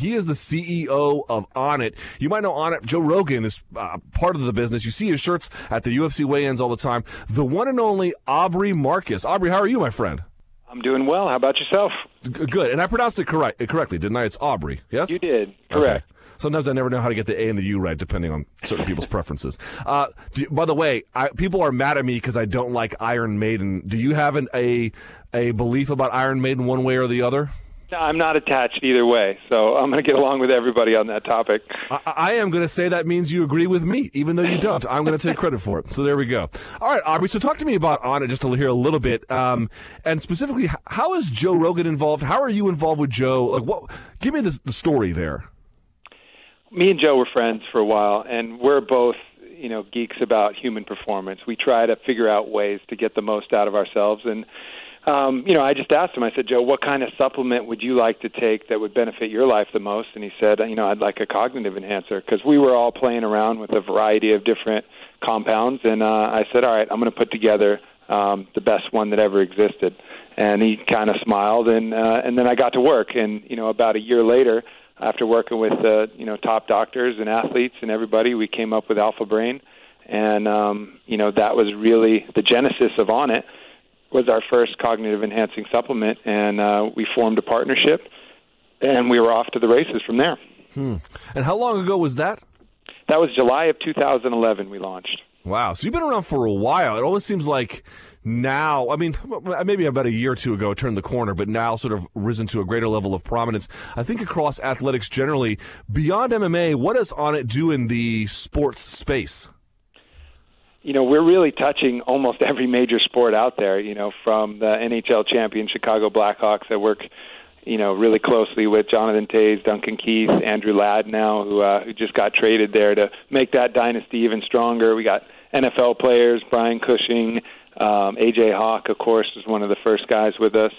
He is the CEO of Onnit. You might know Onnit. Joe Rogan is uh, part of the business. You see his shirts at the UFC weigh-ins all the time. The one and only Aubrey Marcus. Aubrey, how are you, my friend? I'm doing well. How about yourself? G- good. And I pronounced it correct, correctly, didn't I? It's Aubrey. Yes. You did. Correct. Okay. Sometimes I never know how to get the A and the U right, depending on certain people's preferences. Uh, do, by the way, I, people are mad at me because I don't like Iron Maiden. Do you have an, a a belief about Iron Maiden one way or the other? I'm not attached either way, so I'm going to get along with everybody on that topic. I, I am going to say that means you agree with me, even though you don't. I'm going to take credit for it. So there we go. All right, Aubrey. So talk to me about Onnit just to hear a little bit, um, and specifically, how is Joe Rogan involved? How are you involved with Joe? Like, what? Give me the, the story there. Me and Joe were friends for a while, and we're both you know geeks about human performance. We try to figure out ways to get the most out of ourselves and um, you know, I just asked him. I said, Joe, what kind of supplement would you like to take that would benefit your life the most? And he said, you know, I'd like a cognitive enhancer because we were all playing around with a variety of different compounds. And uh, I said, all right, I'm going to put together um, the best one that ever existed. And he kind of smiled, and uh, and then I got to work. And you know, about a year later, after working with uh, you know top doctors and athletes and everybody, we came up with Alpha Brain, and um, you know that was really the genesis of Onnit was our first cognitive enhancing supplement, and uh, we formed a partnership, and we were off to the races from there. Hmm. And how long ago was that? That was July of 2011. We launched. Wow, so you've been around for a while. It always seems like now, I mean, maybe about a year or two ago, turned the corner, but now sort of risen to a greater level of prominence. I think across athletics generally, beyond MMA, what does Onnit do in the sports space? You know, we're really touching almost every major sport out there, you know, from the NHL champion Chicago Blackhawks that work, you know, really closely with Jonathan Toews, Duncan Keith, Andrew Ladd now, who, uh, who just got traded there to make that dynasty even stronger. We got NFL players, Brian Cushing, um, AJ Hawk, of course, was one of the first guys with us.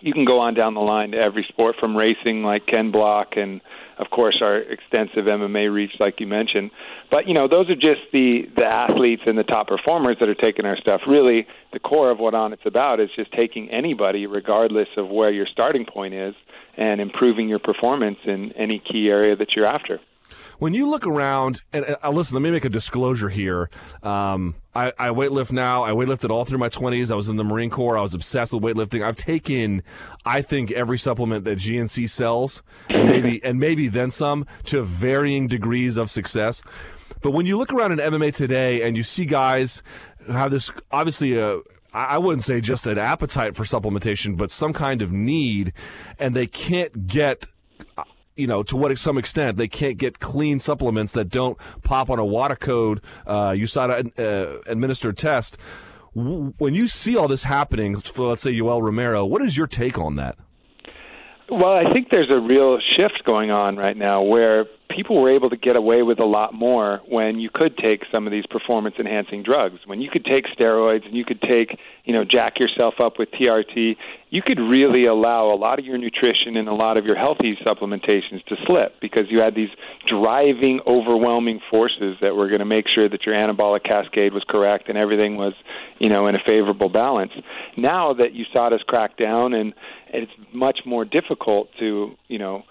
You can go on down the line to every sport from racing like Ken Block and of course, our extensive MMA reach, like you mentioned. But you know, those are just the the athletes and the top performers that are taking our stuff. Really, the core of what Onnit's about is just taking anybody, regardless of where your starting point is, and improving your performance in any key area that you're after when you look around, and, and uh, listen, let me make a disclosure here. Um, I, I weightlift now. I weightlifted all through my 20s. I was in the Marine Corps. I was obsessed with weightlifting. I've taken, I think, every supplement that GNC sells, and maybe and maybe then some, to varying degrees of success. But when you look around in MMA today and you see guys have this obviously a uh, I wouldn't say just an appetite for supplementation, but some kind of need, and they can't get you know, to what some extent they can't get clean supplements that don't pop on a WADA code uh, USADA uh, administered test. When you see all this happening for, let's say, Yoel Romero, what is your take on that? Well, I think there's a real shift going on right now where people were able to get away with a lot more when you could take some of these performance enhancing drugs. When you could take steroids and you could take, you know, jack yourself up with TRT, you could really allow a lot of your nutrition and a lot of your healthy supplementations to slip because you had these driving, overwhelming forces that were going to make sure that your anabolic cascade was correct and everything was, you know, in a favorable balance. Now that USADA's cracked down and it's much more difficult to, you know,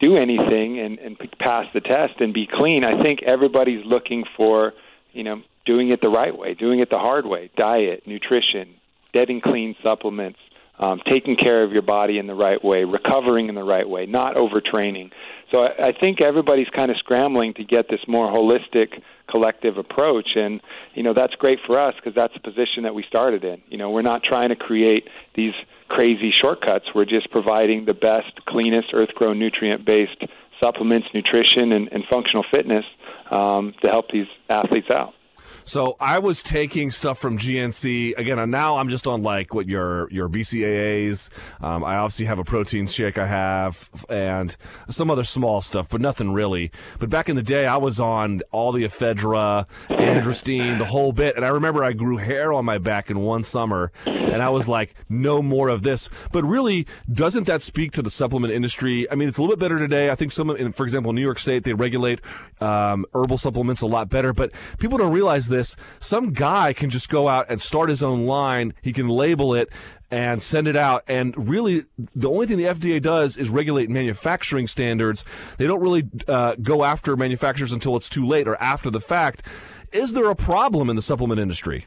do anything and, and pass the test and be clean. I think everybody's looking for, you know, doing it the right way, doing it the hard way, diet, nutrition, dead and clean supplements, um, taking care of your body in the right way, recovering in the right way, not overtraining. So I, I think everybody's kind of scrambling to get this more holistic, collective approach, and you know that's great for us because that's the position that we started in. You know, we're not trying to create these crazy shortcuts. We're just providing the best, cleanest, earth grown, nutrient based supplements, nutrition, and, and functional fitness um, to help these athletes out. So I was taking stuff from GNC again. And now I'm just on like what your your BCAAs. Um, I obviously have a protein shake I have and some other small stuff, but nothing really. But back in the day, I was on all the ephedra, androstenedione, the whole bit. And I remember I grew hair on my back in one summer, and I was like, no more of this. But really, doesn't that speak to the supplement industry? I mean, it's a little bit better today. I think some, for example, New York State they regulate um, herbal supplements a lot better, but people don't realize that this, some guy can just go out and start his own line. He can label it and send it out. And really, the only thing the FDA does is regulate manufacturing standards. They don't really uh, go after manufacturers until it's too late or after the fact. Is there a problem in the supplement industry?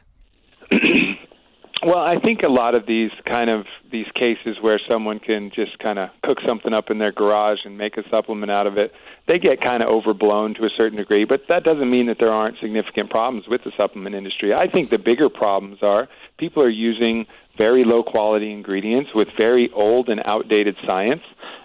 Well, I think a lot of these kind of these cases where someone can just kind of cook something up in their garage and make a supplement out of it, they get kind of overblown to a certain degree. But that doesn't mean that there aren't significant problems with the supplement industry. I think the bigger problems are people are using very low quality ingredients with very old and outdated science,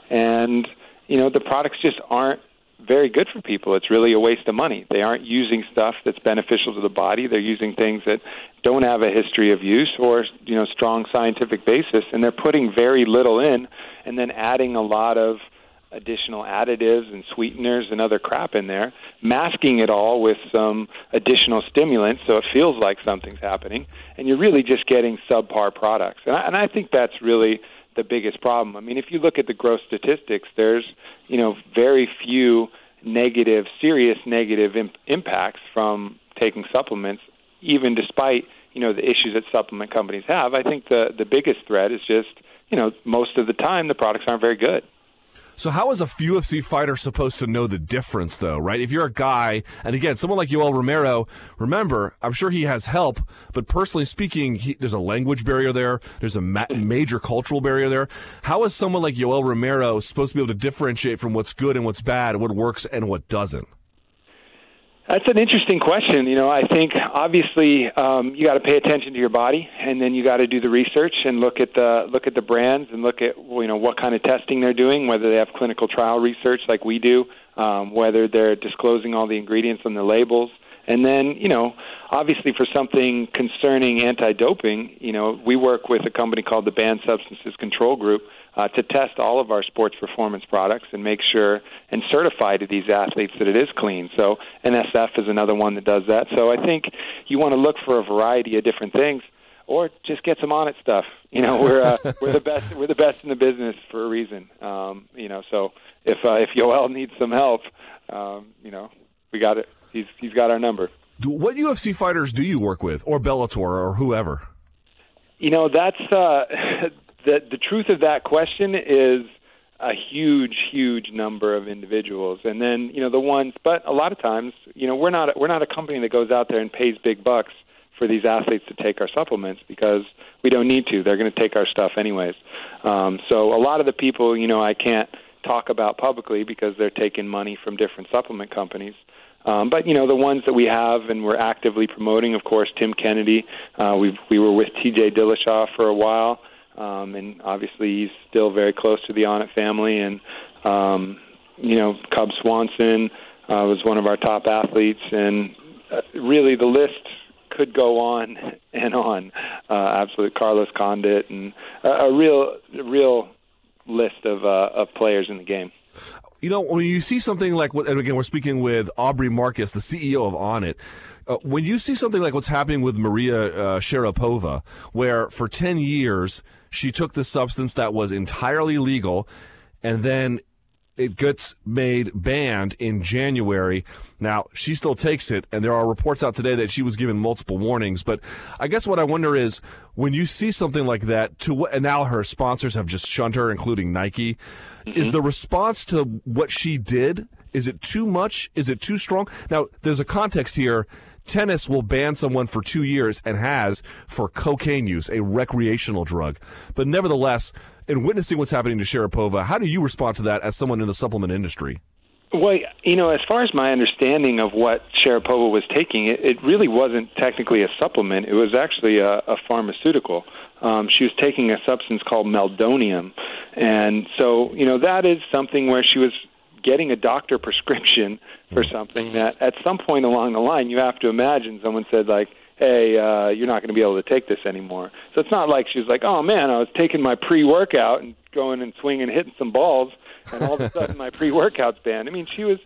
and you know the products just aren't very good for people. It's really a waste of money. They aren't using stuff that's beneficial to the body. They're using things that don't have a history of use or you know strong scientific basis, and they're putting very little in, and then adding a lot of additional additives and sweeteners and other crap in there, masking it all with some additional stimulants so it feels like something's happening, and you're really just getting subpar products. And I, and I think that's really the biggest problem. I mean, if you look at the gross statistics, there's you know very few negative, serious negative imp- impacts from taking supplements, even despite you know the issues that supplement companies have. I think the the biggest threat is just you know most of the time the products aren't very good. So how is a few UFC fighter supposed to know the difference, though, right? If you're a guy, and again, someone like Yoel Romero, remember, I'm sure he has help, but personally speaking, he, there's a language barrier there. There's a ma- major cultural barrier there. How is someone like Yoel Romero supposed to be able to differentiate from what's good and what's bad, what works and what doesn't? That's an interesting question. You know, I think obviously um, you got to pay attention to your body, and then you got to do the research and look at the look at the brands and look at you know what kind of testing they're doing, whether they have clinical trial research like we do, um, whether they're disclosing all the ingredients on the labels, and then you know, obviously for something concerning anti-doping, you know, we work with a company called the Banned Substances Control Group uh, to test all of our sports performance products and make sure and certify to these athletes that it is clean. So NSF is another one that does that. So I think you want to look for a variety of different things, or just get some Onnit stuff. You know, we're uh, we're the best we're the best in the business for a reason. Um, you know, so if uh, if Yoel needs some help, um, you know, we got it. He's he's got our number. What UFC fighters do you work with, or Bellator, or whoever? You know, that's uh, the the truth of that question is a huge, huge number of individuals, and then you know the ones. But a lot of times, you know, we're not we're not a company that goes out there and pays big bucks for these athletes to take our supplements because we don't need to. They're going to take our stuff anyways. Um, so a lot of the people, you know, I can't talk about publicly because they're taking money from different supplement companies. Um, but you know the ones that we have and we're actively promoting, of course, Tim Kennedy. Uh, we we were with T.J. Dillashaw for a while um, and obviously he's still very close to the Onnit family. And um, you know, Cub Swanson uh, was one of our top athletes, and uh, really the list could go on and on. Uh, absolutely, Carlos Condit, and a, a real, real list of uh, of players in the game. You know, when you see something like what, and again, we're speaking with Aubrey Marcus, the CEO of Onnit. Uh, when you see something like what's happening with Maria uh, Sharapova, where for 10 years she took the substance that was entirely legal and then it gets made banned in January. Now, she still takes it, and there are reports out today that she was given multiple warnings. But I guess what I wonder is when you see something like that, to what, and now her sponsors have just shunned her, including Nike, mm-hmm. is the response to what she did, is it too much? Is it too strong? Now, there's a context here tennis will ban someone for two years and has for cocaine use, a recreational drug. But nevertheless, in witnessing what's happening to Sharapova, how do you respond to that as someone in the supplement industry? Well, you know, as far as my understanding of what Sharapova was taking, it, it really wasn't technically a supplement. It was actually a, a pharmaceutical. Um, she was taking a substance called meldonium, and so you know that is something where she was getting a doctor prescription for mm. something that at some point along the line you have to imagine someone said like hey uh you're not going to be able to take this anymore. So it's not like she was like oh man i was taking my pre-workout and going and swinging and hitting some balls and all of a sudden my pre-workout's banned. I mean she was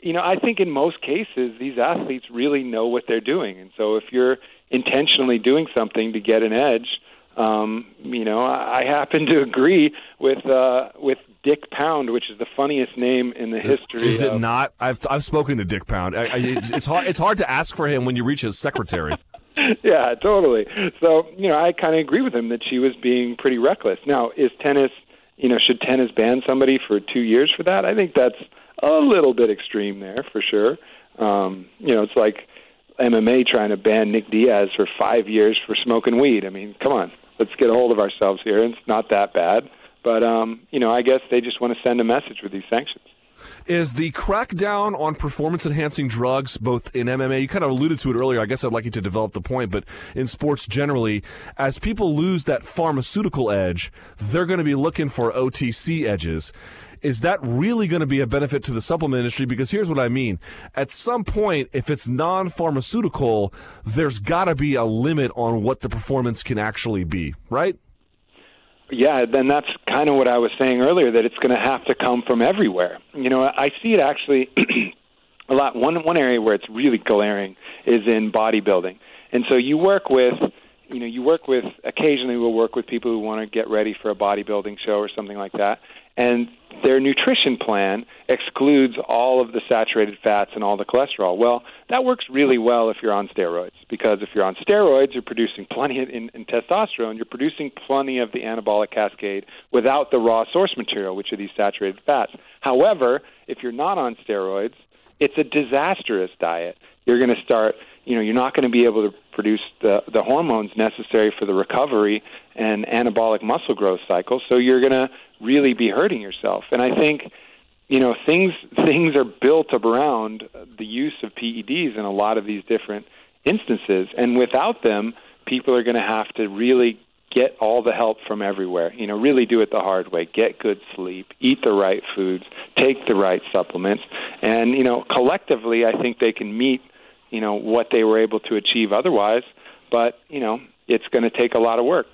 you know i think in most cases these athletes really know what they're doing. And so if you're intentionally doing something to get an edge um, you know, I, I happen to agree with uh, with Dick Pound, which is the funniest name in the history. Is it of, not? I've I've spoken to Dick Pound. I, I, it's hard. It's hard to ask for him when you reach his secretary. yeah, totally. So you know, I kind of agree with him that she was being pretty reckless. Now, is tennis? You know, should tennis ban somebody for two years for that? I think that's a little bit extreme there for sure. Um, you know, it's like MMA trying to ban Nick Diaz for five years for smoking weed. I mean, come on, let's get a hold of ourselves here. It's not that bad, but um, you know, I guess they just want to send a message with these sanctions. Is the crackdown on performance enhancing drugs, both in MMA, you kind of alluded to it earlier. I guess I'd like you to develop the point, but in sports generally, as people lose that pharmaceutical edge, they're going to be looking for OTC edges is that really going to be a benefit to the supplement industry? Because here's what I mean. At some point, if it's non pharmaceutical, there's got to be a limit on what the performance can actually be, right? Yeah, then that's kind of what I was saying earlier that it's going to have to come from everywhere. You know, I see it actually a lot. One one area where it's really glaring is in bodybuilding, and so you work with you know you work with occasionally we'll work with people who want to get ready for a bodybuilding show or something like that and their nutrition plan excludes all of the saturated fats and all the cholesterol. Well, that works really well if you're on steroids because if you're on steroids, you're producing plenty of, in, in testosterone, you're producing plenty of the anabolic cascade without the raw source material, which are these saturated fats. However, if you're not on steroids, it's a disastrous diet. You're going to start, you know, you're not going to be able to produce the, the hormones necessary for the recovery and anabolic muscle growth cycle. So you're going to really be hurting yourself. And I think you know things things are built around the use of PEDs in a lot of these different instances, and without them, people are going to have to really get all the help from everywhere. You know, really do it the hard way. Get good sleep, eat the right foods, take the right supplements, and you know, collectively, I think they can meet you know what they were able to achieve otherwise. But you know, it's going to take a lot of work.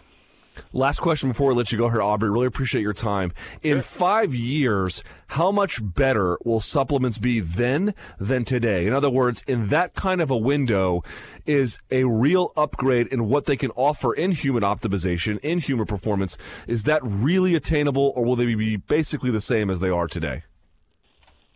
Last question before we let you go here, Aubrey. Really appreciate your time. In five years, how much better will supplements be then than today? In other words, in that kind of a window, is a real upgrade in what they can offer in human optimization, in human performance, is that really attainable or will they be basically the same as they are today?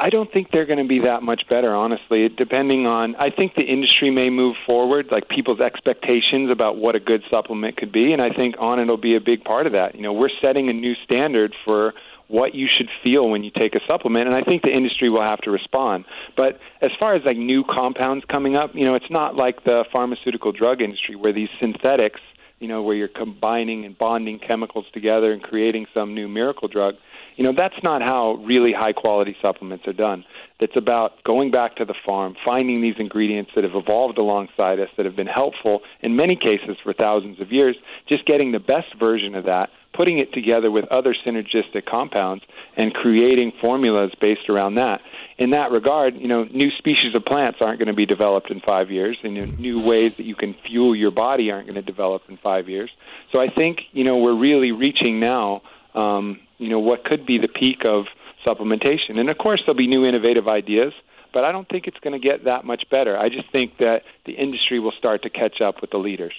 I don't think they're going to be that much better, honestly. Depending on, I think the industry may move forward, like people's expectations about what a good supplement could be, and I think Onnit will be a big part of that. You know, we're setting a new standard for what you should feel when you take a supplement, and I think the industry will have to respond. But as far as like new compounds coming up, you know, it's not like the pharmaceutical drug industry where these synthetics, you know, where you're combining and bonding chemicals together and creating some new miracle drug you know, that's not how really high quality supplements are done. It's about going back to the farm, finding these ingredients that have evolved alongside us, that have been helpful in many cases for thousands of years, just getting the best version of that, putting it together with other synergistic compounds, and creating formulas based around that. In that regard, you know, new species of plants aren't going to be developed in five years, and new ways that you can fuel your body aren't going to develop in five years. So I think, you know, we're really reaching now um, you know what could be the peak of supplementation. And of course, there'll be new innovative ideas, but I don't think it's going to get that much better. I just think that the industry will start to catch up with the leaders.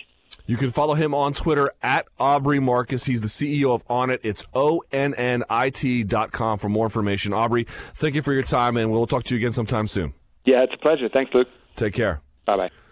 You can follow him on Twitter at Aubrey Marcus. He's the CEO of Onnit. It's O-N-N-I-T dot com for more information. Aubrey, thank you for your time, and we'll talk to you again sometime soon. Yeah, it's a pleasure. Thanks, Luke. Take care. Bye bye.